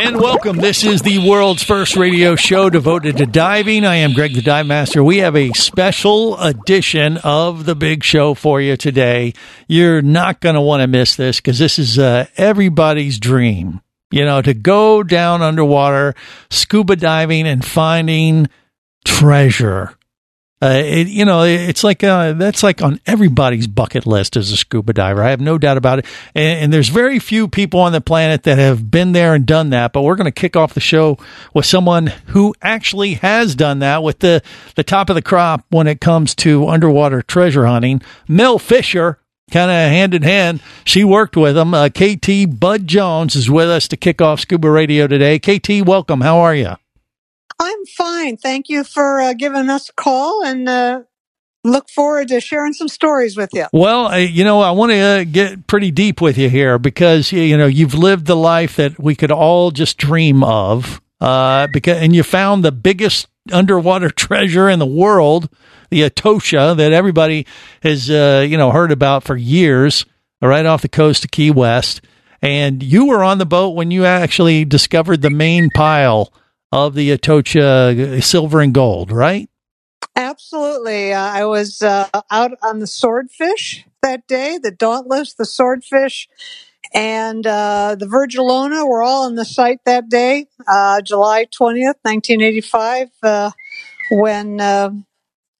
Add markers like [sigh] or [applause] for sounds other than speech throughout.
And welcome. This is the world's first radio show devoted to diving. I am Greg the Dive Master. We have a special edition of the big show for you today. You're not going to want to miss this because this is uh, everybody's dream. You know, to go down underwater, scuba diving and finding treasure. Uh, it, you know, it's like uh, that's like on everybody's bucket list as a scuba diver. I have no doubt about it. And, and there's very few people on the planet that have been there and done that. But we're going to kick off the show with someone who actually has done that with the the top of the crop when it comes to underwater treasure hunting. Mel Fisher, kind of hand in hand. She worked with him. Uh, KT Bud Jones is with us to kick off Scuba Radio today. KT, welcome. How are you? I'm fine. Thank you for uh, giving us a call and uh, look forward to sharing some stories with you. Well, uh, you know, I want to uh, get pretty deep with you here because you know you've lived the life that we could all just dream of. Uh, because and you found the biggest underwater [laughs] treasure in the world, the Atocha, that everybody has uh, you know heard about for years, right off the coast of Key West. And you were on the boat when you actually discovered the main pile of the Atocha silver and gold, right? Absolutely. Uh, I was uh, out on the swordfish that day, the Dauntless, the swordfish, and uh, the Virgalona were all on the site that day, uh, July 20th, 1985, uh, when uh,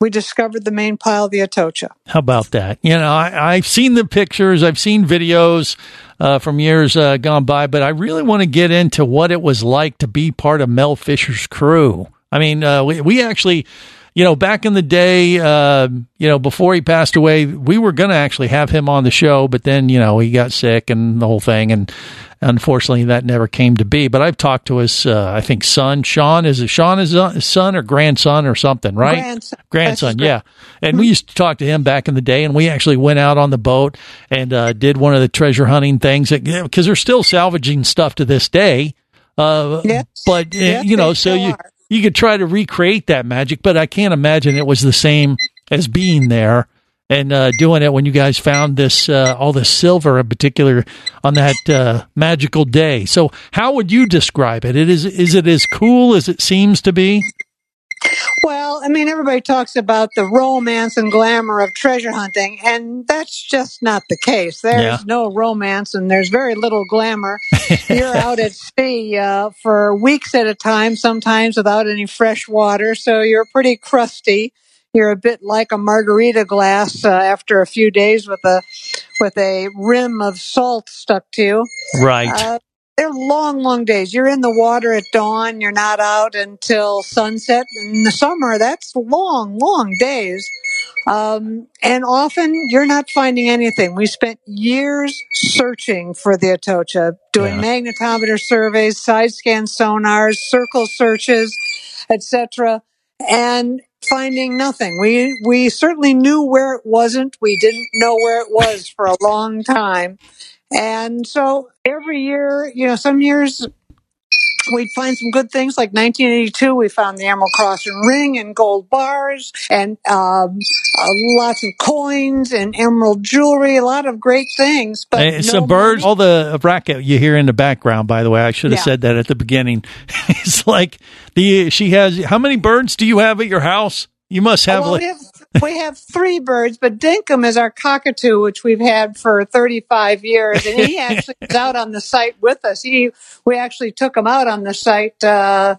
we discovered the main pile of the Atocha. How about that? You know, I, have seen the pictures, I've seen videos uh, from years uh, gone by, but I really want to get into what it was like to be part of Mel Fisher's crew. I mean, uh, we, we actually, you know, back in the day, uh, you know, before he passed away, we were going to actually have him on the show, but then, you know, he got sick and the whole thing. And unfortunately, that never came to be. But I've talked to his, uh, I think, son, Sean. Is it Sean, his son or grandson or something, right? Grandson. Grandson, yeah. And we used to talk to him back in the day, and we actually went out on the boat and uh, did one of the treasure hunting things because they're still salvaging stuff to this day. Uh, yes. But, uh, yes, you know, so you. are. You could try to recreate that magic, but I can't imagine it was the same as being there and uh, doing it when you guys found this uh, all this silver in particular on that uh, magical day. So, how would you describe it? It is is it as cool as it seems to be? Well, I mean, everybody talks about the romance and glamour of treasure hunting, and that's just not the case. There's Yeah. no romance and there's very little glamour. [laughs] You're out at sea uh, for weeks at a time, sometimes without any fresh water, so you're pretty crusty. You're a bit like a margarita glass uh, after a few days with a with a rim of salt stuck to you. Right. Uh, they're long, long days. You're in the water at dawn. You're not out until sunset. In the summer, that's long, long days. Um, and often you're not finding anything. We spent years searching for the Atocha, doing magnetometer surveys, side scan sonars, circle searches, etc., and finding nothing. We we certainly knew where it wasn't. We didn't know where it was for a long time. And so every year, you know, some years we'd find some good things. Like 1982, we found the Emerald Cross and Ring and gold bars and um, uh, lots of coins and emerald jewelry. A lot of great things. But Hey, no some birds, money. all the racket you hear in the background. By the way, I should have Yeah. said that at the beginning. [laughs] it's like the she has. How many birds do you have at your house? You must have Well, like we have we have three birds, but Dinkum is our cockatoo, which we've had for 35 years, and he actually is out on the site with us. He, we actually took him out on the site uh,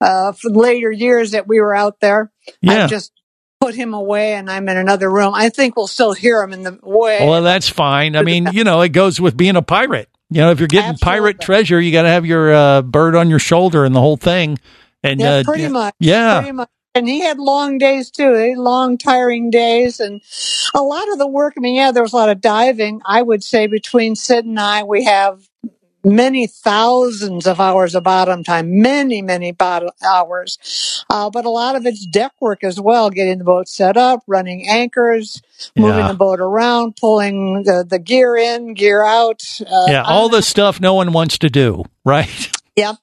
uh, for later years that we were out there. Yeah. I just put him away, and I'm in another room. I think we'll still hear him in the way. Well, that's fine. I mean, you know, it goes with being a pirate. You know, if you're getting pirate treasure, you got to have your uh, bird on your shoulder and the whole thing. And Yeah, uh, pretty much. Yeah. Pretty much. And he had long days too, eh, long, tiring days. And a lot of the work, I mean, yeah, there was a lot of diving. I would say between Sid and I, we have many thousands of hours of bottom time, many, many bottom hours. Uh, but a lot of it's deck work as well, getting the boat set up, running anchors, moving Yeah. the boat around, pulling the, the gear in, gear out. Uh, yeah, all the stuff no one wants to do, [laughs] right? Yep.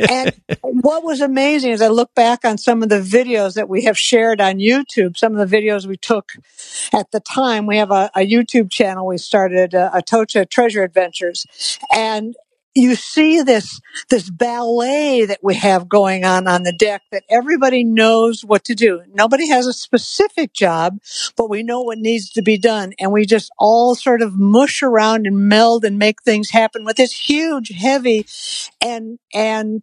[laughs] and what was amazing is I look back on some of the videos that we have shared on YouTube, some of the videos we took at the time. We have a, a YouTube channel we started, uh, Atocha Treasure Adventures. And you see this, this ballet that we have going on on the deck that everybody knows what to do. Nobody has a specific job, but we know what needs to be done. And we just all sort of mush around and meld and make things happen with this huge, heavy and and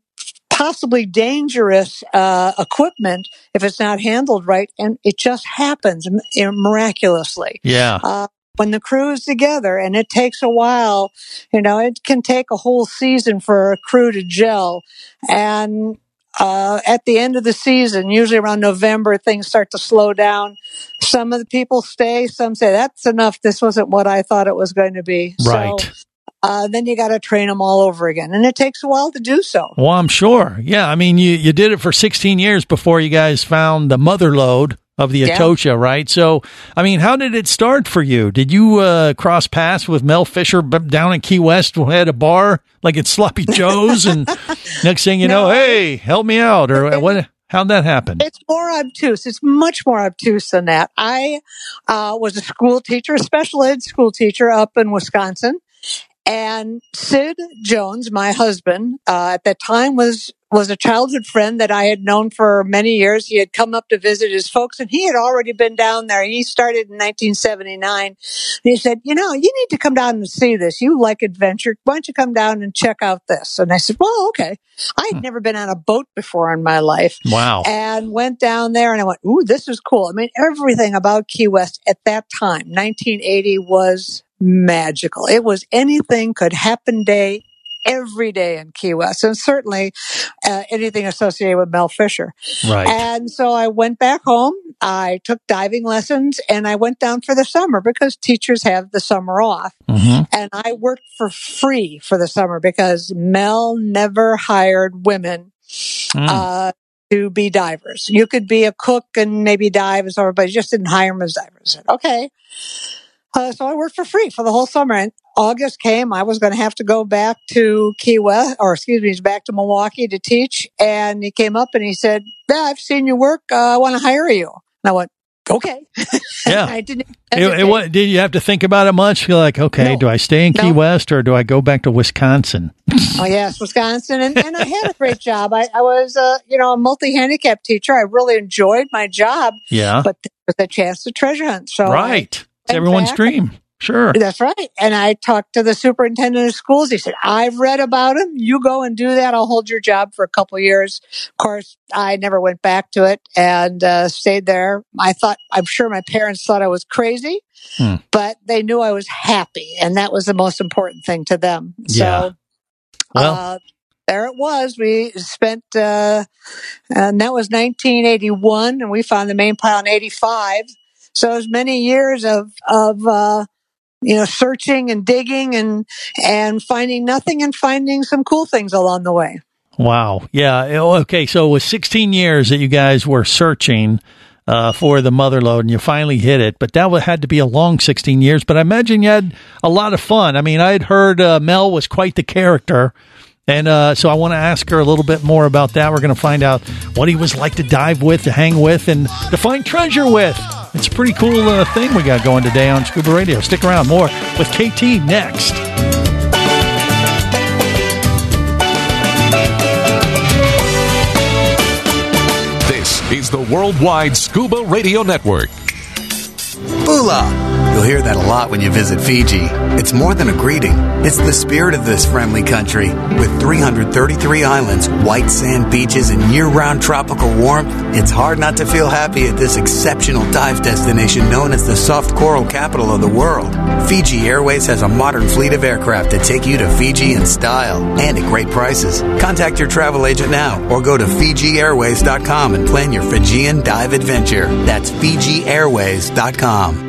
possibly dangerous uh, equipment if it's not handled right, and it just happens m- miraculously. Yeah. Uh, when the crew is together, and it takes a while, you know, it can take a whole season for a crew to gel, and uh, at the end of the season, usually around November, things start to slow down. Some of the people stay, some say that's enough. This wasn't what I thought it was going to be. Right. So, uh, then you got to train them all over again, and it takes a while to do so. Well, I'm sure. Yeah, I mean, you you did it for 16 years before you guys found the mother lode of the Yeah. Atocha, right? So, I mean, how did it start for you? Did you uh, cross paths with Mel Fisher down in Key West had a bar like at Sloppy [laughs] Joe's, and next thing you know, hey, help me out, or what? How'd that happen? It's more obtuse. It's much more obtuse than that. I uh, was a school teacher, a special ed school teacher up in Wisconsin. And Sid Jones, my husband, uh, at that time was was a childhood friend that I had known for many years. He had come up to visit his folks, and he had already been down there. He started in 1979. And he said, "You know, you need to come down and see this. You like adventure. Why don't you come down and check out this?" And I said, "Well, okay." I had never been on a boat before in my life Wow. and went down there and I went, ooh, this is cool. I mean, everything about Key West at that time, 1980 was magical. It was anything could happen day every day in Key West and certainly uh, anything associated with Mel Fisher. Right. And so I went back home. I took diving lessons and I went down for the summer because teachers have the summer off hmm and I worked for free for the summer because Mel never hired women Mm. uh, to be divers. You could be a cook and maybe dive and so, but you just didn't hire them as divers. Said, okay. Uh, so I worked for free for the whole summer. And August came, I was going to have to go back to Key West, or excuse me, back to Milwaukee to teach. And he came up and he said, "Yeah, I've seen your work. Uh, I want to hire you." And I went, "Okay." [laughs] Yeah. I didn't. It, it, wa- did you have to think about it much? You're like, okay, No. do I stay in Key West or do I go back to Wisconsin? Oh yes, Wisconsin, and, and I had a great job. I, I was, uh, you know, a multi-handicap teacher. I really enjoyed my job, Yeah. but there was a chance to treasure hunt. So right. Went everyone's dream. Sure. that's right. And I talked to the superintendent of schools. He said, "I've read about him. You go and do that. I'll hold your job for a couple of years." Of course, I never went back to it and uh, stayed there. I thought, I'm sure my parents thought I was crazy, Hmm. but they knew I was happy, and that was the most important thing to them. Yeah. So, Well, uh, there it was. We spent, uh, and that was 1981, and we found the main pile in 85. So was many years of, of, uh, you know, searching and digging and, and finding nothing and finding some cool things along the way. Wow. Yeah. Oh, Okay. So it was 16 years that you guys were searching uh, for the mother lode and you finally hit it, but that had to be a long 16 years. But I imagine you had a lot of fun. I mean, I had heard uh, Mel was quite the character. And uh, so I want to ask her a little bit more about that. We're going to find out what he was like to dive with, to hang with, and to find treasure with. It's a pretty cool uh, thing we got going today on Scuba Radio. Stick around. More with KT next. This is the Worldwide Scuba Radio Network. Bula! You'll hear that a lot when you visit Fiji. It's more than a greeting, it's the spirit of this friendly country. With 333 islands, white sand beaches, and year round tropical warmth, it's hard not to feel happy at this exceptional dive destination known as the soft coral capital of the world. Fiji Airways has a modern fleet of aircraft that take you to Fiji in style and at great prices. Contact your travel agent now or go to FijiAirways.com and plan your Fijian dive adventure. That's FijiAirways.com.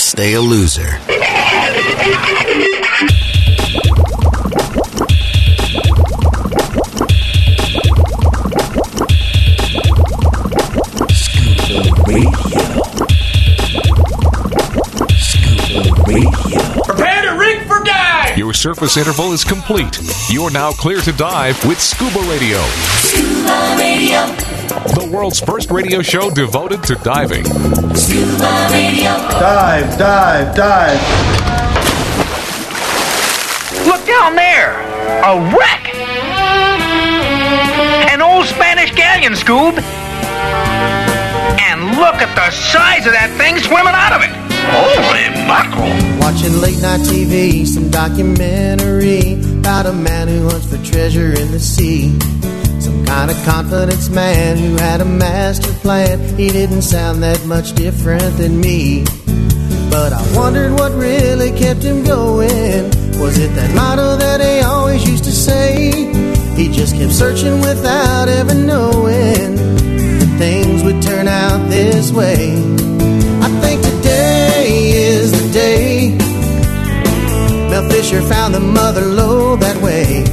stay a loser. Scuba radio. Scuba radio. Prepare to rig for dive! Your surface interval is complete. You're now clear to dive with Scuba Radio. Scuba Radio. The world's first radio show devoted to diving. Scuba Radio. Dive, dive, dive. Look down there! A wreck! An old Spanish galleon, Scoob! And look at the size of that thing swimming out of it! Holy mackerel! Watching late night TV, some documentary about a man who hunts for treasure in the sea. Some kind of confidence man who had a master plan. He didn't sound that much different than me. But I wondered what really kept him going. Was it that motto that he always used to say? He just kept searching without ever knowing that things would turn out this way. I think today is the day Mel Fisher found the mother lode that way.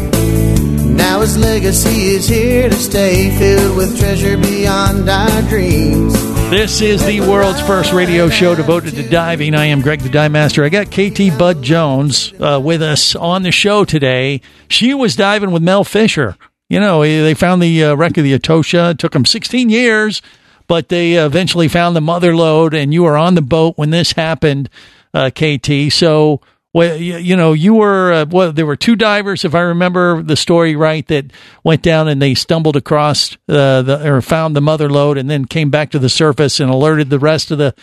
Now his legacy is here to stay, filled with treasure beyond our dreams. This is the world's first radio show devoted to diving. I am Greg the Dive Master. I got KT Bud Jones uh, with us on the show today. She was diving with Mel Fisher. You know, they found the uh, wreck of the Atocha. It took them 16 years, but they eventually found the mother lode, and you were on the boat when this happened, uh, KT. So, well, you, you know, you were, uh, well, there were two divers, if I remember the story right, that went down and they stumbled across uh, the, or found the mother lode and then came back to the surface and alerted the rest of the,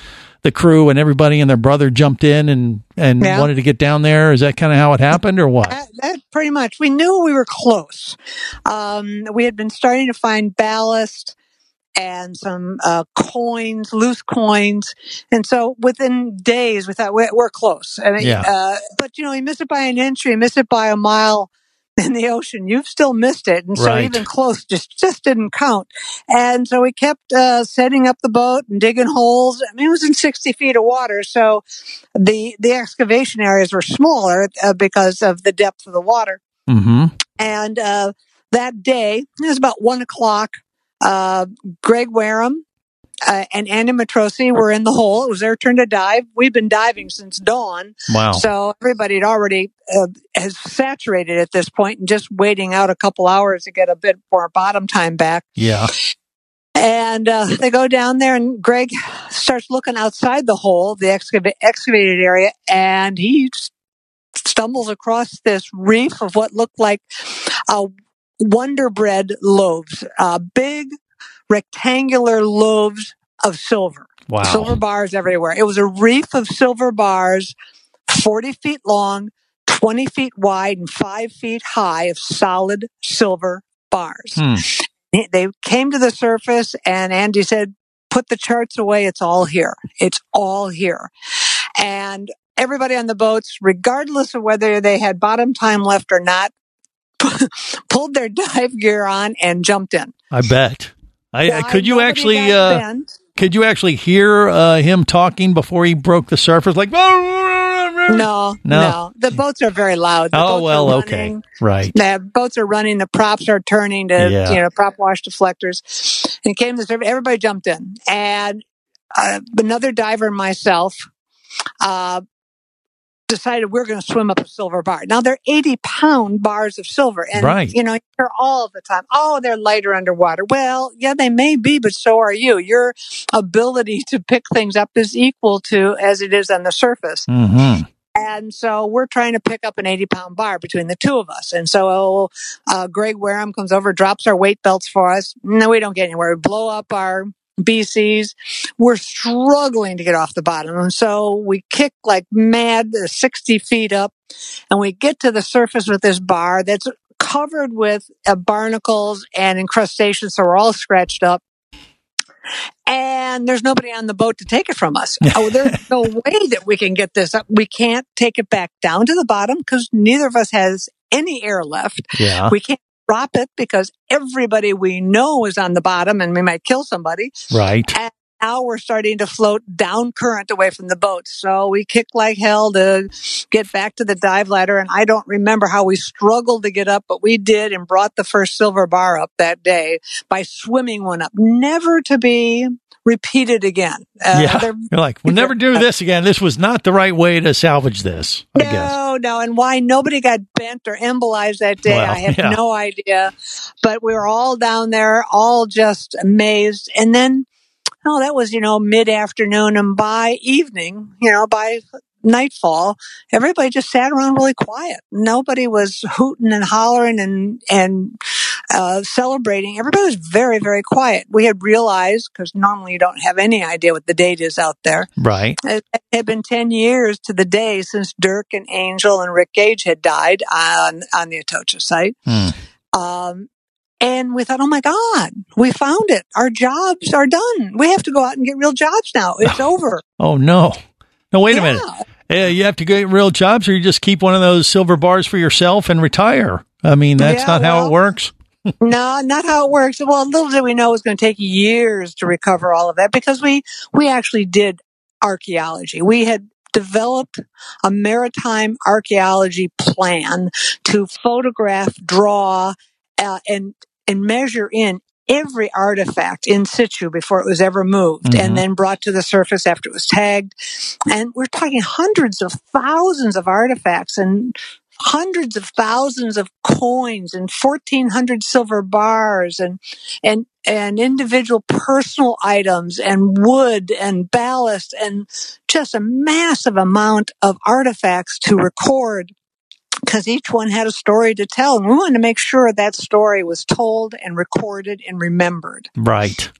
the crew and everybody and their brother jumped in and, and Yeah. wanted to get down there. Is that kind of how it happened or what? That, that pretty much. We knew we were close. Um, we had been starting to find ballast and some uh, coins, loose coins, and so within days, we thought we're, we're close. And Yeah. uh, but you know, you miss it by an inch, or you miss it by a mile [laughs] in the ocean. You've still missed it, and so Right. even close just just didn't count. And so we kept uh, setting up the boat and digging holes. I mean, it was in sixty feet of water, so the the excavation areas were smaller uh, because of the depth of the water. Mm-hmm. And uh, that day, it was about one o'clock. Uh, Greg Wareham uh, and Andy Matroci were in the hole. It was their turn to dive. We've been diving since dawn. Wow. So everybody had already uh, has saturated at this point and just waiting out a couple hours to get a bit more bottom time back. Yeah. And uh, they go down there, and Greg starts looking outside the hole, the excava- excavated area, and he stumbles across this reef of what looked like uh, Wonder Bread loaves, uh, big rectangular loaves of silver. Wow. Silver bars everywhere. It was a reef of silver bars, 40 feet long, 20 feet wide, and 5 feet high of solid silver bars. Hmm. They came to the surface, and Andy said, Put the charts away. It's all here. It's all here. And everybody on the boats, regardless of whether they had bottom time left or not, [laughs] pulled their dive gear on and jumped in. I bet. I, could you actually uh, could you actually hear uh, him talking before he broke the surface? Like No, No? no, The boats are very loud. The oh well, okay, right. The boats are running. The props are turning to Yeah. you know prop wash deflectors. And it came to the everybody jumped in, and uh, another diver and myself uh, decided we're going to swim up a silver bar. Now they're eighty pound bars of silver, and Right. you know you're all the time. Oh, they're lighter underwater. Well, yeah, they may be, but so are you. Your ability to pick things up is equal to as it is on the surface. Mm-hmm. And so we're trying to pick up an 80 pound bar between the two of us. And so uh, Greg Wareham comes over, drops our weight belts for us. No, we don't get anywhere. We blow up our BCs. We're struggling to get off the bottom. And so we kick like mad, uh, 60 feet up, and we get to the surface with this bar that's covered with uh, barnacles and incrustations. So we're all scratched up. And there's nobody on the boat to take it from us. [laughs] oh, there's no way that we can get this up. We can't take it back down to the bottom because neither of us has any air left. Yeah. We can't drop it because everybody we know is on the bottom and we might kill somebody. Right. And now we're starting to float down current away from the boat. So we kicked like hell to get back to the dive ladder. And I don't remember how we struggled to get up, but we did and brought the first silver bar up that day by swimming one up, never to be repeated again. Uh, yeah. [laughs] You're like, we'll never do [laughs] this again. This was not the right way to salvage this. I guess. No, no, and why nobody got bent or embolized that day, Well, I have yeah. no idea. But we were all down there, all just amazed. And then, oh, that was you know mid afternoon, and by evening, you know, by nightfall, everybody just sat around really quiet. Nobody was hooting and hollering and and uh, celebrating. Everybody was very, very quiet. We had realized because normally you don't have any idea what the date is out there. Right. It had been 10 years to the day since Dirk and Angel and Rick Gage had died on, on the Atocha site. Hmm. Um, and we thought, oh my God, we found it. Our jobs are done. We have to go out and get real jobs now. It's [laughs] over. Oh no. No, wait a minute. Yeah, you have to get real jobs, or you just keep one of those silver bars for yourself and retire. I mean, that's Yeah, not how it works. [laughs] no, not how it works. Well, little did we know it was going to take years to recover all of that because we, we actually did archaeology. We had developed a maritime archaeology plan to photograph, draw, uh, and, and measure in every artifact in situ before it was ever moved Mhm. and then brought to the surface after it was tagged. And we're talking hundreds of thousands of artifacts and hundreds of thousands of coins and 1400 silver bars and and and individual personal items and wood and ballast and just a massive amount of artifacts to record because each one had a story to tell and we wanted to make sure that story was told and recorded and remembered Right.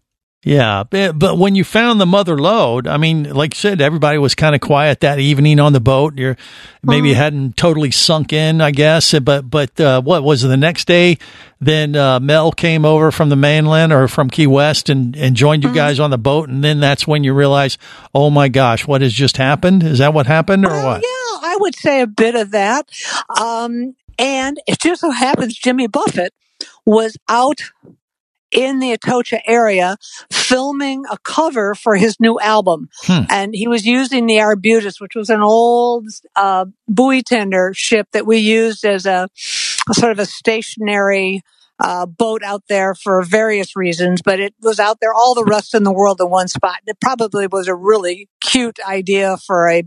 Yeah, but, when you found the mother lode, I mean, like you said, everybody was kind of quiet that evening on the boat. You're maybe Uh-huh. hadn't totally sunk in, I guess. But but uh, what was it the next day? Then uh, Mel came over from the mainland or from Key West and and joined you Uh-huh. guys on the boat, and then that's when you realize, oh my gosh, what has just happened? Is that what happened or what? Yeah, I would say a bit of that. Um, and it just so happens Jimmy Buffett was out in the Atocha area filming a cover for his new album. Hmm. And he was using the Arbutus, which was an old uh, buoy tender ship that we used as a, a sort of a stationary uh, boat out there for various reasons, but it was out there all the rest in the world in one spot. It probably was a really cute idea for a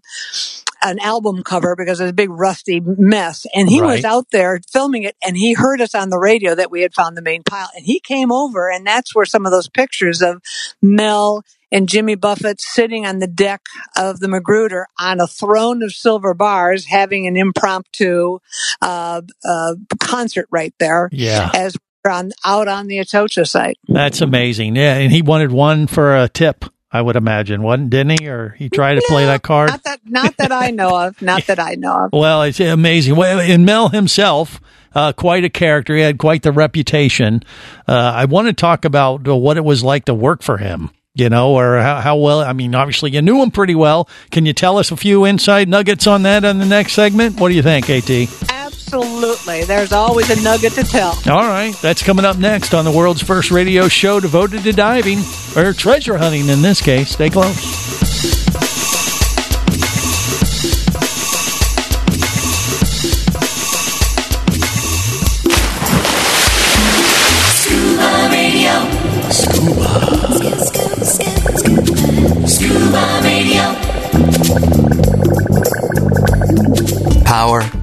an album cover because it was a big rusty mess. And he was out there filming it and he heard us on the radio that we had found the main pile and he came over and that's where some of those pictures of Mel and Jimmy Buffett sitting on the deck of the Magruder on a throne of silver bars, having an impromptu uh, uh, concert right there. Yeah. As we're on, out on the Atocha site. That's amazing. Yeah, and he wanted one for a tip. I would imagine, wasn't didn't he? Or he tried to play that card? Not that, not that I know of. Not that I know of. [laughs] Well, it's amazing. Well, and Mel himself, uh, quite a character. He had quite the reputation. Uh, I want to talk about uh, what it was like to work for him. You know, or how, how well. I mean, obviously you knew him pretty well. Can you tell us a few inside nuggets on that on the next segment? What do you think, At? Absolutely. There's always a nugget to tell. All right, that's coming up next on the world's first radio show devoted to diving or treasure hunting in this case. Stay close. Scuba Radio. Scuba. Scuba Radio. Power,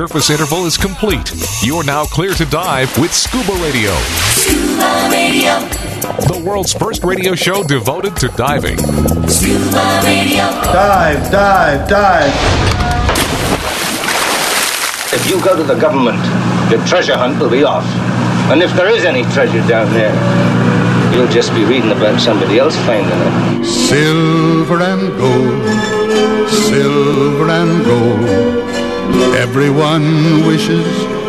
Surface interval is complete. You're now clear to dive with Scuba Radio, Scuba Radio. the world's first radio show devoted to diving. Scuba Radio. Dive, dive, dive. If you go to the government, your treasure hunt will be off. And if there is any treasure down there, you'll just be reading about somebody else finding it. Silver and gold, silver and gold. Everyone wishes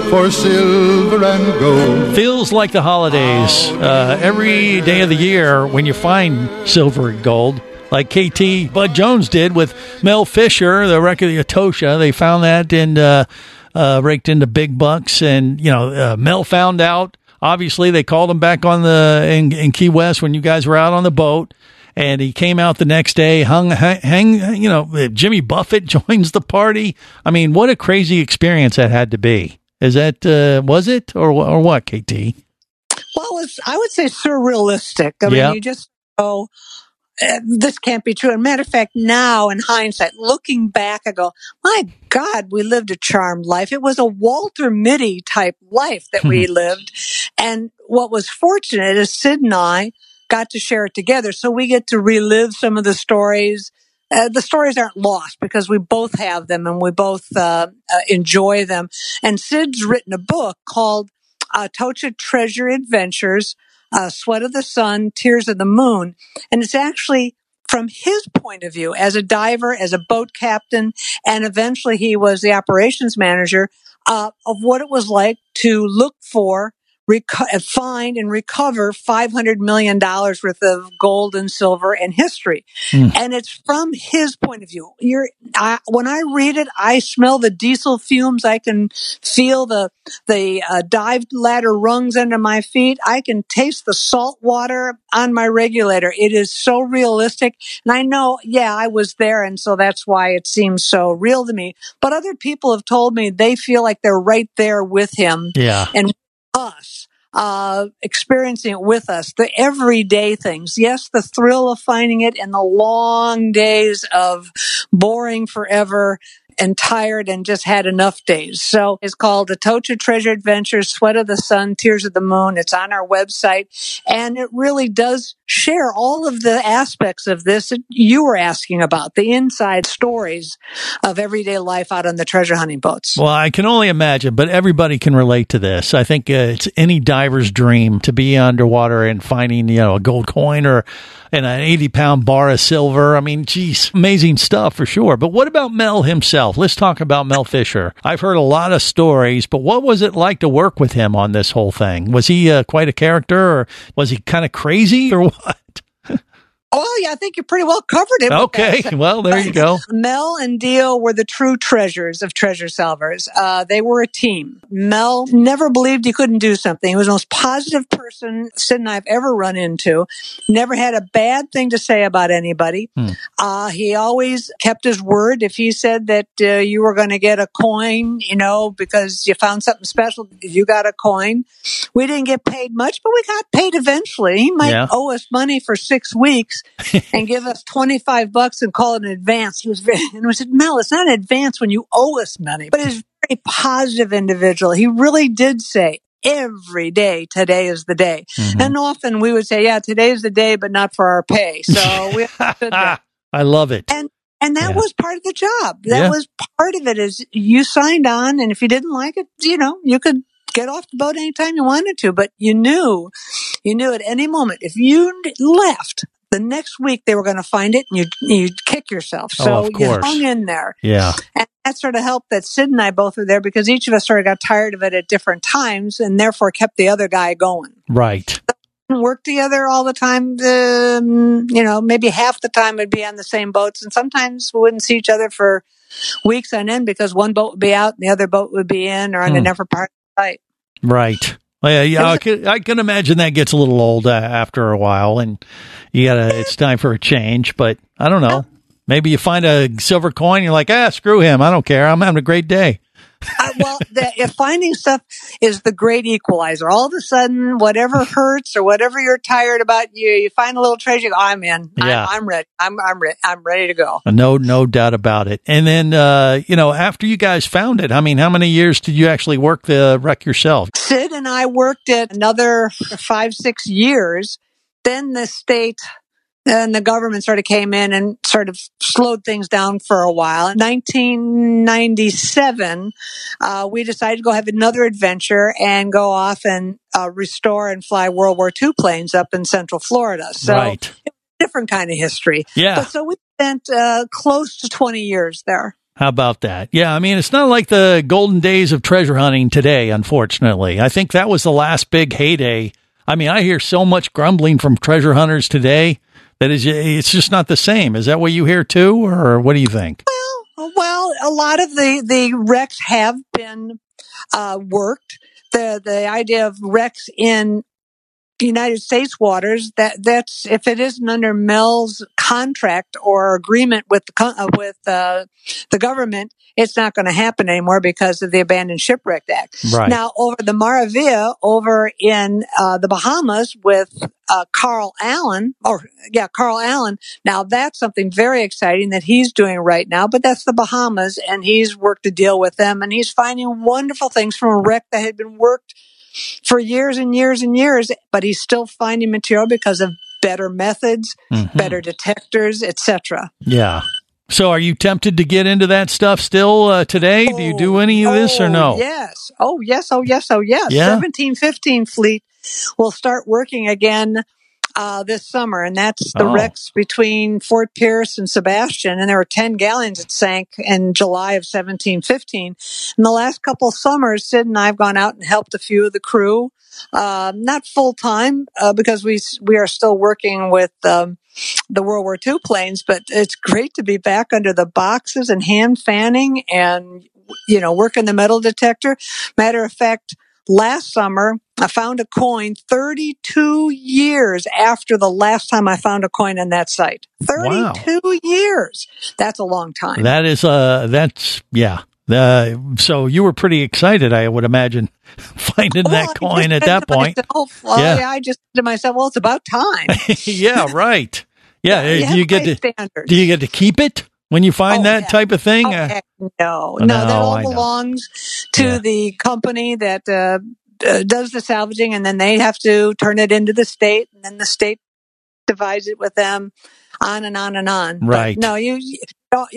for silver and gold. Feels like the holidays. Uh, every day of the year when you find silver and gold, like KT Bud Jones did with Mel Fisher, the record of the Atocha. They found that and uh, uh, raked into big bucks. And, you know, uh, Mel found out. Obviously, they called him back on the in, in Key West when you guys were out on the boat. And he came out the next day, hung, hang, you know, Jimmy Buffett [laughs] joins the party. I mean, what a crazy experience that had to be. Is that, uh, was it or, or what, KT? Well, it's, I would say surrealistic. I mean, you just go, uh, this can't be true. And matter of fact, now in hindsight, looking back, I go, my God, we lived a charmed life. It was a Walter Mitty type life that we lived. And what was fortunate is Sid and I got to share it together. So we get to relive some of the stories. Uh, the stories aren't lost because we both have them and we both uh, uh, enjoy them. And Sid's written a book called uh, Atocha Treasure Adventures, uh, Sweat of the Sun, Tears of the Moon. And it's actually from his point of view as a diver, as a boat captain, and eventually he was the operations manager uh, of what it was like to look for, reco- uh, find, and recover $500 million worth of gold and silver and history. And it's from his point of view. You're, I, when I read it, I smell the diesel fumes. I can feel the the uh, dive ladder rungs under my feet. I can taste the salt water on my regulator. It is so realistic, and I know, yeah, I was there, and so that's why it seems so real to me. But other people have told me they feel like they're right there with him Yeah. and uh, experiencing it with us, the everyday things. Yes, the thrill of finding it and the long days of boring forever and tired and just had enough days. So it's called Atocha Treasure Adventures, Sweat of the Sun, Tears of the Moon. It's on our website and it really does share all of the aspects of this that you were asking about, the inside stories of everyday life out on the treasure hunting boats. Well, I can only imagine, but everybody can relate to this. I think uh, it's any diver's dream to be underwater and finding, you know, a gold coin or and an 80 pound bar of silver. I mean, geez, amazing stuff for sure. But what about Mel himself? Let's talk about Mel Fisher. I've heard a lot of stories, but what was it like to work with him on this whole thing? Was he uh, quite a character or was he kind of crazy or [laughs] what? Oh, yeah, I think you pretty well covered it. Okay, [laughs] well, there you go. Mel and Deo were the true treasures of treasure salvers. Uh, they were a team. Mel never believed he couldn't do something. He was the most positive person Sid and I've ever run into. Never had a bad thing to say about anybody. Hmm. Uh, he always kept his word. If he said that uh, you were going to get a coin, you know, because you found something special, you got a coin. We didn't get paid much, but we got paid eventually. He might Yeah. owe us money for six weeks [laughs] and give us 25 bucks and call it an advance. He was very, and we said, Mel, it's not an advance when you owe us money, but he's a very positive individual. He really did say, every day, today is the day. Mm-hmm. And often we would say, yeah, today is the day, but not for our pay. So we. [laughs] I love it. And and that Yeah. was part of the job. That Yeah. was part of it is you signed on and if you didn't like it, you know, you could get off the boat anytime you wanted to, but you knew, you knew at any moment if you left the next week they were going to find it and you'd, you'd kick yourself. Oh, So of you hung in there. Yeah. And that sort of helped that Sid and I both were there because each of us sort of got tired of it at different times and therefore kept the other guy going Right. work together all the time. Um, you know, maybe half the time we'd be on the same boats, and sometimes we wouldn't see each other for weeks on end because one boat would be out and the other boat would be in or on a Hmm. different part of the site. Right. Well, yeah, yeah I can, I can imagine that gets a little old uh, after a while, and you gotta. It's time for a change. But I don't know. Maybe you find a silver coin, you're like, ah, screw him. I don't care. I'm having a great day. Uh, well, the, if finding stuff is the great equalizer, all of a sudden, whatever [laughs] hurts or whatever you're tired about, you you find a little treasure. Go, I'm in. Yeah. I'm, I'm ready. I'm I'm ready. I'm ready to go. No, no doubt about it. And then, uh, you know, after you guys found it, I mean, how many years did you actually work the wreck yourself? Sid and I worked it another five, six years. Then the state and the government sort of came in and sort of slowed things down for a while. In 1997, uh, we decided to go have another adventure and go off and uh, restore and fly World War II planes up in Central Florida. So right. different kind of history. Yeah. But so we spent uh, close to 20 years there. How about that? Yeah, I mean, it's not like the golden days of treasure hunting today, unfortunately. I think that was the last big heyday. I mean, I hear so much grumbling from treasure hunters today that is, it's just not the same. Is that what you hear too, or what do you think? Well, well, a lot of the, the wrecks have been uh, worked. The the idea of wrecks in United States waters that that's if it isn't under Mel's contract or agreement with the uh, with uh, the government, it's not going to happen anymore because of the Abandoned Shipwreck Act. Right. Now, over the Maravilla over in uh, the Bahamas with uh, Carl Allen, or yeah, Carl Allen. Now that's something very exciting that he's doing right now. But that's the Bahamas, and he's worked a deal with them, and he's finding wonderful things from a wreck that had been worked for years and years and years. But he's still finding material because of better methods, Mhm. better detectors, etc. Yeah. So, are you tempted to get into that stuff still uh, today? do you do any of this or no? Oh, Yes. Oh, yes. Oh, yes. Oh, yes. Yeah. 1715 fleet will start working again uh, this summer, and that's the Oh. wrecks between Fort Pierce and Sebastian. And there were 10 galleons that sank in July of 1715. In the last couple of summers, Sid and I have gone out and helped a few of the crew. Uh, not full time uh, because we we are still working with um, the World War II planes, but it's great to be back under the boxes and hand fanning and you know working the metal detector. Matter of fact, last summer I found a coin 32 years after the last time I found a coin on that site. 32 years. That's a long time. That is, uh, that's, yeah. Uh, so you were pretty excited, I would imagine, [laughs] finding that coin at that point. Myself, [laughs] well, Yeah. yeah. I just said to myself, well, it's about time. [laughs] yeah, right. Yeah. you do you get to, standards. do you get to keep it? when you find that type of thing? Oh, Uh, no, no, No, that all I know. belongs to the company that uh, uh, does the salvaging, and then they have to turn it into the state, and then the state divides it with them, on and on and on. But Right. no, you, you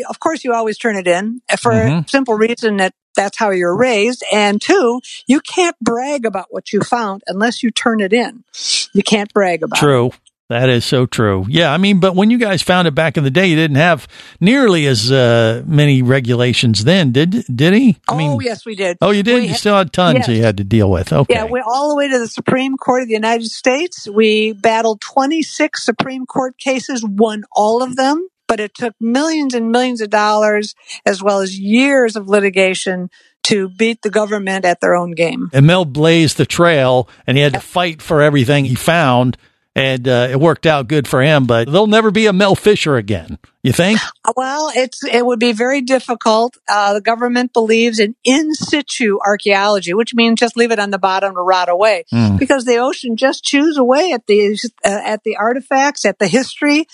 of course, you always turn it in for Mhm. a simple reason that that's how you're raised, and two, you can't brag about what you found unless you turn it in. You can't brag about. it. That is so true. Yeah, I mean, but when you guys found it back in the day, you didn't have nearly as uh, many regulations then, did did he? I mean, oh yes, we did. oh, you did. We you had- still had tons yes. you had to deal with. Okay, Yeah, we all the way to the Supreme Court of the United States. We battled 26 Supreme Court cases, won all of them, but it took millions and millions of dollars as well as years of litigation to beat the government at their own game. and Mel blazed the trail, and he had to fight for everything he found, and uh, it worked out good for him. But there'll never be a Mel Fisher again. You think? Well, it's it would be very difficult. Uh, the government believes in in situ archaeology, which means just leave it on the bottom to rot away, Hmm. because the ocean just chews away at the uh, at the artifacts, at the history,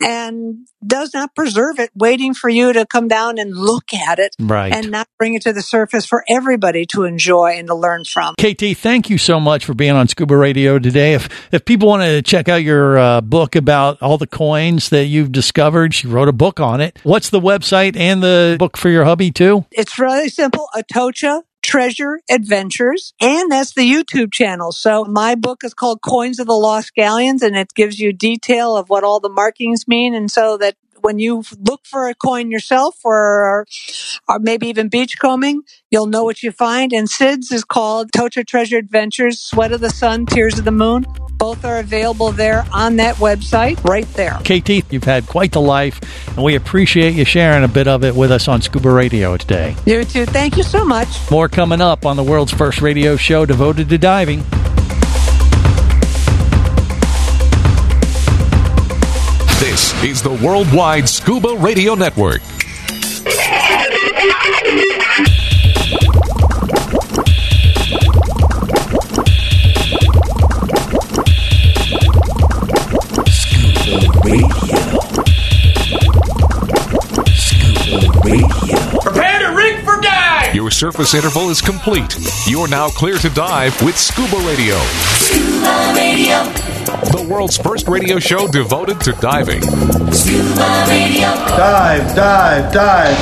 and does not preserve it, waiting for you to come down and look at it, Right. and not bring it to the surface for everybody to enjoy and to learn from. KT, thank you so much for being on Scuba Radio today. If if people want to check out your uh, book about all the coins that you've discovered, she wrote a book on it. What's the website and the book for your hubby too? It's really simple. Atocha Treasure Adventures. And that's the YouTube channel. So my book is called Coins of the Lost Galleons and it gives you detail of what all the markings mean. And so that when you look for a coin yourself or, or maybe even beachcombing, you'll know what you find. And Syd's is called Tocha Treasure Adventures, Sweat of the Sun, Tears of the Moon. Both are available there on that website right there. KT, you've had quite the life, and we appreciate you sharing a bit of it with us on Scuba Radio today. You too. Thank you so much. More coming up on the world's first radio show devoted to diving. This is the Worldwide Scuba Radio Network. [laughs] Prepare to rig for dive! Your surface interval is complete. You're now clear to dive with Scuba Radio, Scuba Radio. the world's first radio show devoted to diving. Scuba Radio. Dive, dive, dive.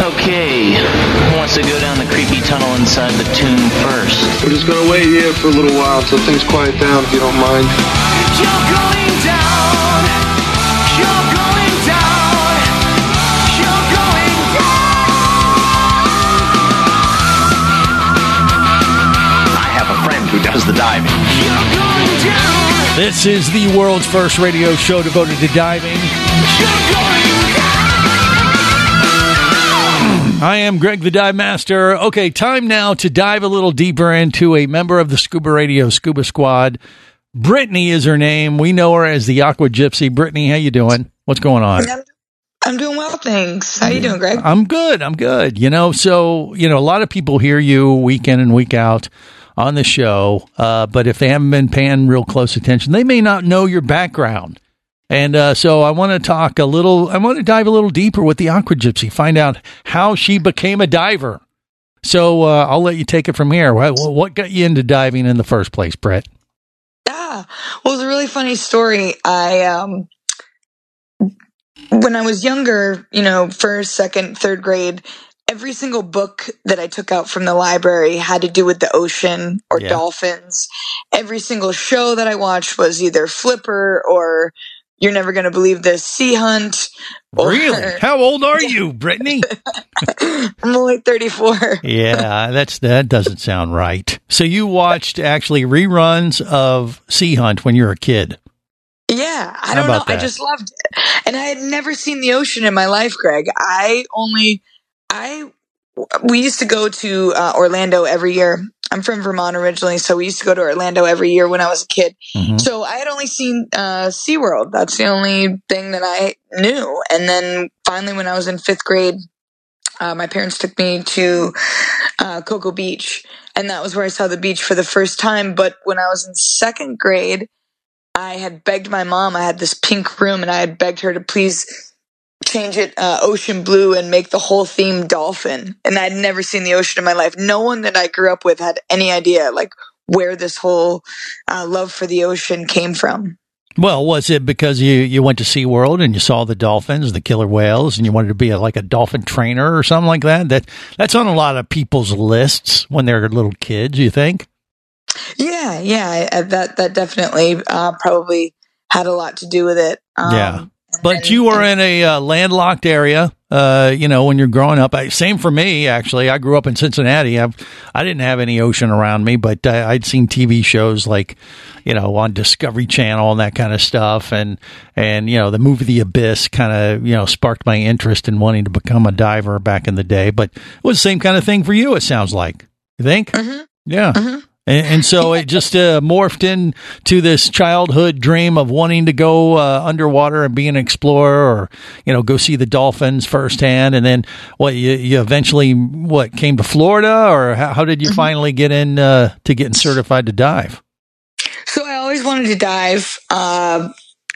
Okay, who wants to go down the creepy tunnel inside the tomb first? We're just gonna wait here for a little while until things quiet down, if you don't mind. This is the world's first radio show devoted to diving. I am Greg the Dive Master. Okay, time now to dive a little deeper into a member of the Scuba Radio Scuba Squad. Brittany is her name. We know her as the Aqua Gypsy. Brittany, how you doing? What's going on? I'm doing well, thanks. How you doing, Greg? I'm good. I'm good. You know, so you know, a lot of people hear you week in and week out on the show, uh, but if they haven't been paying real close attention, they may not know your background. And uh, so I want to talk a little. I want to dive a little deeper with the Aqua Gypsy, find out how she became a diver. So uh, I'll let you take it from here. What, got you into diving in the first place, Brett? Ah, well, it's a really funny story. I um, when I was younger, you know, first, second, third grade, every single book that I took out from the library had to do with the ocean or Yeah. dolphins. Every single show that I watched was either Flipper or You're Never Gonna Believe This Sea Hunt. or- Really? [laughs] How old are you, Brittany? [laughs] I'm only 34. yeah, that's that doesn't sound right. So you watched actually reruns of Sea Hunt when you were a kid. Yeah, I How don't know. about I just loved it. And I had never seen the ocean in my life, Greg. I only, I, we used to go to uh, Orlando every year. I'm from Vermont originally, so we used to go to Orlando every year when I was a kid. Mm-hmm. So I had only seen uh, SeaWorld. That's the only thing that I knew. And then finally, when I was in fifth grade, uh, my parents took me to uh, Cocoa Beach, and that was where I saw the beach for the first time. But when I was in second grade, I had begged my mom. I had this pink room, and I had begged her to please change it uh, ocean blue and make the whole theme dolphin. And I'd never seen the ocean in my life. No one that I grew up with had any idea like where this whole uh, love for the ocean came from. Well, was it because you, you went to SeaWorld and you saw the dolphins, the killer whales, and you wanted to be a, like a dolphin trainer or something like that? That that's on a lot of people's lists when they're little kids. You think? Yeah, yeah, that that definitely uh, probably had a lot to do with it. Um, yeah, but you were in a uh, landlocked area. Uh, you know, when you're growing up, I, same for me. Actually, I grew up in Cincinnati. I've, I didn't have any ocean around me, but uh, I'd seen TV shows like, you know, on Discovery Channel and that kind of stuff, and and you know, the movie The Abyss kind of you know sparked my interest in wanting to become a diver back in the day. But it was the same kind of thing for you. It sounds like. You think? Mm-hmm. Yeah. And, and so it [laughs] just uh, morphed into this childhood dream of wanting to go uh, underwater and be an explorer, or you know, go see the dolphins firsthand. And then what? You, you eventually what came to Florida, or how, how did you finally get in uh, to getting certified to dive? So I always wanted to dive. Uh,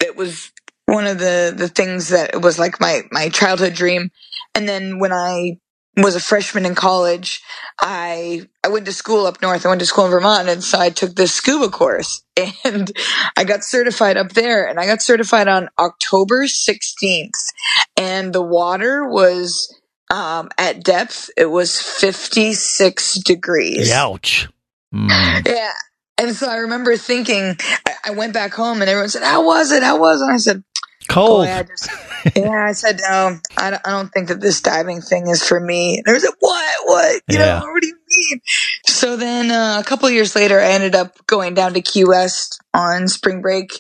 it was one of the the things that was like my my childhood dream. And then when I was a freshman in college, I I went to school up north. I went to school in Vermont, and so I took this scuba course, [laughs] and I got certified up there. And I got certified on October sixteenth, and the water was um, at depth. It was fifty six degrees. Ouch. Yeah. And so I remember thinking, I, I went back home, and everyone said, "How was it? How was it?" And I said, Cold. Boy, I just, yeah, I said no. I don't, I don't think that this diving thing is for me. And they like, "What? What? You Yeah. know, what do you mean?" So then, uh, a couple years later, I ended up going down to Key West on spring break,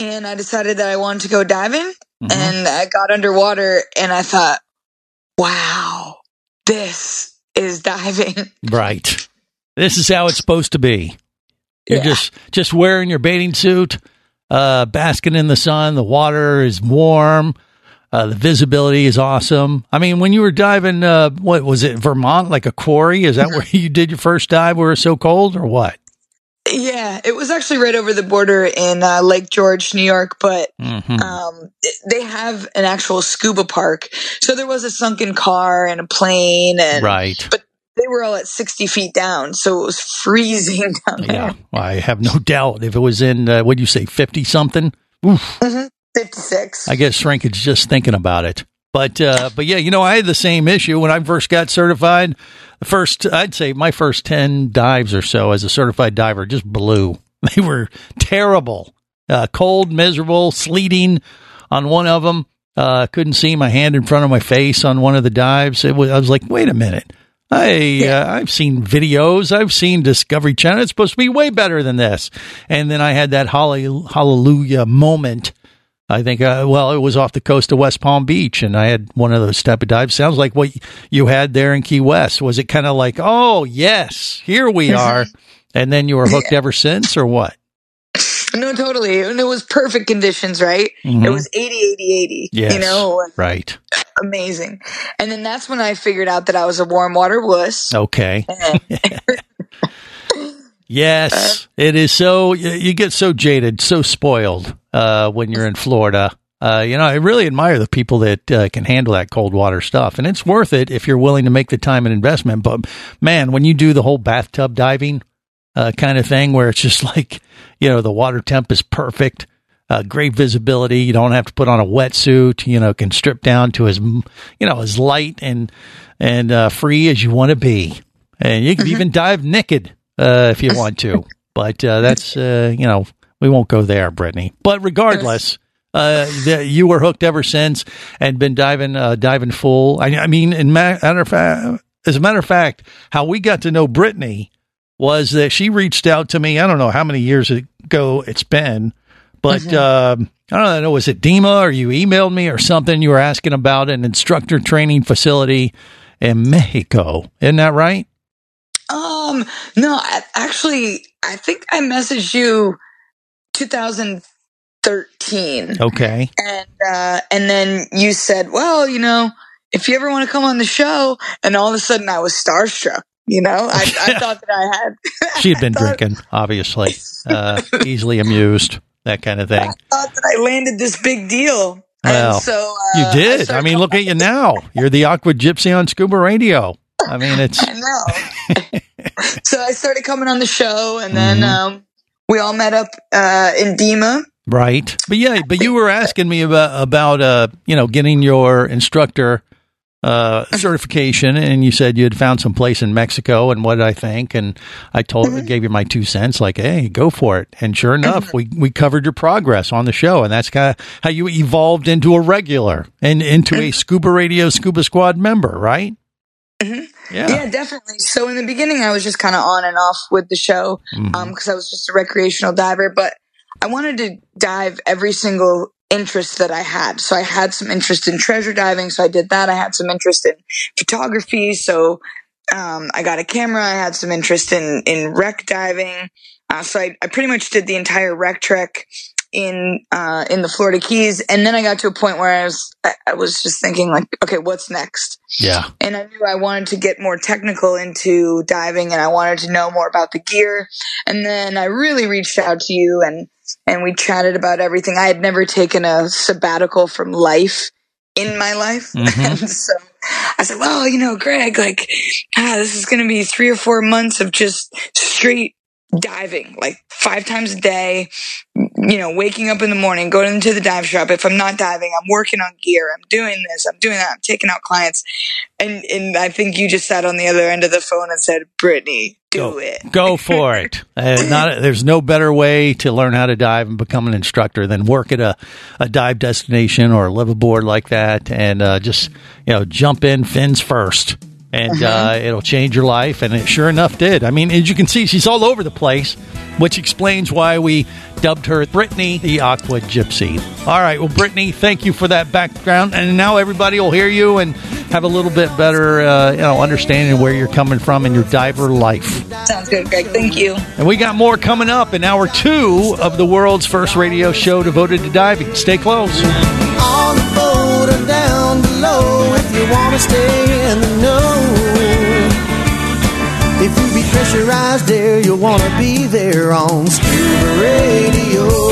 and I decided that I wanted to go diving. And I got underwater, and I thought, "Wow, this is diving." Right. This is how it's supposed to be. You're just just wearing your bathing suit, uh, basking in the sun. The water is warm. Uh, the visibility is awesome. I mean, when you were diving, uh, what was it, Vermont, like a quarry? Is that where [laughs] you did your first dive where it was so cold, or what? Yeah, it was actually right over the border in uh, Lake George, New York, but Mhm. um, they have an actual scuba park. So there was a sunken car and a plane, and Right. but they were all at sixty feet down, so it was freezing [laughs] down there. Yeah, I have no doubt. If it was in, uh, what do you say, fifty something? Oof. hmm Fifty-six. I get shrinkage just thinking about it. But uh, but yeah, you know, I had the same issue when I first got certified. The first, I'd say, my first ten dives or so as a certified diver just blew. [laughs] They were terrible, uh, cold, miserable, sleeting on one of them. Uh, couldn't see my hand in front of my face on one of the dives. It was, I was like, wait a minute. I uh, I've seen videos. I've seen Discovery Channel. It's supposed to be way better than this. And then I had that holly- hallelujah moment. I think, uh, well, it was off the coast of West Palm Beach, and I had one of those type of dives. Sounds like what you had there in Key West. Was it kind of like, oh yes, here we [laughs] are, and then you were hooked ever since, or what? No, totally. And it was perfect conditions, right? Mhm. It was 80, 80, 80. Yes, You know, right. Amazing. And then that's when I figured out that I was a warm water wuss. Okay. [laughs] [laughs] Yes, it is so you, you get so jaded, so spoiled uh, when you're in Florida. Uh, you know, I really admire the people that uh, can handle that cold water stuff, and it's worth it if you're willing to make the time and investment. But man, when you do the whole bathtub diving uh, kind of thing, where it's just [laughs] like you know the water temp is perfect, uh, great visibility, you don't have to put on a wetsuit, you know, can strip down to as you know as light and and uh, free as you want to be, and you can even dive naked uh, if you [laughs] want to. But uh, that's uh, you know we won't go there, Brittany. But regardless, uh, the, you were hooked ever since and been diving uh, diving full. I, I mean, in ma- matter of fact, as a matter of fact, how we got to know Brittany was that she reached out to me. I don't know how many years ago it's been, but um, I don't know. Was it DEMA or you emailed me or something? You were asking about an instructor training facility in Mexico. Isn't that right? Um, no, I, actually, I think I messaged you 2013. Okay. And, uh, and then you said, well, you know, if you ever want to come on the show, and all of a sudden I was starstruck. You know, I, I [laughs] thought that I had. She had [laughs] been drinking, obviously, uh, easily amused. That kind of thing. I thought that I landed this big deal. Well, and so uh, you did. I, mean, look at you now. You're the Aqua Gypsy on Scuba Radio. I mean, it's [laughs] I know. [laughs] so I started coming on the show, and then Mhm. um, we all met up uh, in DEMA. right. But yeah, but you were asking me about about uh, you know, getting your instructor uh certification and you said you had found some place in Mexico and what did I think and I told Mm-hmm. gave you my two cents like hey go for it and sure enough we we covered your progress on the show and that's kind of how you evolved into a regular and into Mm-hmm. a scuba radio scuba squad member right Yeah. definitely. So in the beginning, I was just kind of on and off with the show because I was just a recreational diver, but I wanted to dive every single interest that I had. So I had some interest in treasure diving, so I did that. I had some interest in photography, so um, I got a camera. I had some interest in in wreck diving, uh, so I, I pretty much did the entire wreck trek in uh, in the Florida Keys, and then I got to a point where I was I was just thinking like, okay, what's next? yeah and I knew I wanted to get more technical into diving and I wanted to know more about the gear. And then I really reached out to you and and we chatted about everything. I had never taken a sabbatical from life in my life. [laughs] Mhm. And so I said, well, you know, Greg, like, ah, this is going to be three or four months of just straight diving, like five times a day, you know, waking up in the morning, going into the dive shop. If I'm not diving, I'm working on gear. I'm doing this. I'm doing that. I'm taking out clients. And, and I think you just sat on the other end of the phone and said, Brittany, do it. Go for it. [laughs] Uh, not there's no better way to learn how to dive and become an instructor than work at a, a dive destination or live aboard like that, and uh, just you know jump in fins first, and uh, it'll change your life. And it sure enough did. I mean, as you can see, she's all over the place, which explains why we dubbed her Brittany the Aqua Gypsy. All right, well, Brittany, thank you for that background, and now everybody will hear you and have a little bit better uh, you know understanding where you're coming from in your diver life. Sounds good, Greg. Thank you. And we got more coming up in hour two of the world's first radio show devoted to diving. Stay close. Pressurized there, you'll want to be there on Scuba Radio.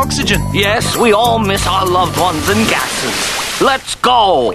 oxygen. Yes, we all miss our loved ones and gases. Let's go.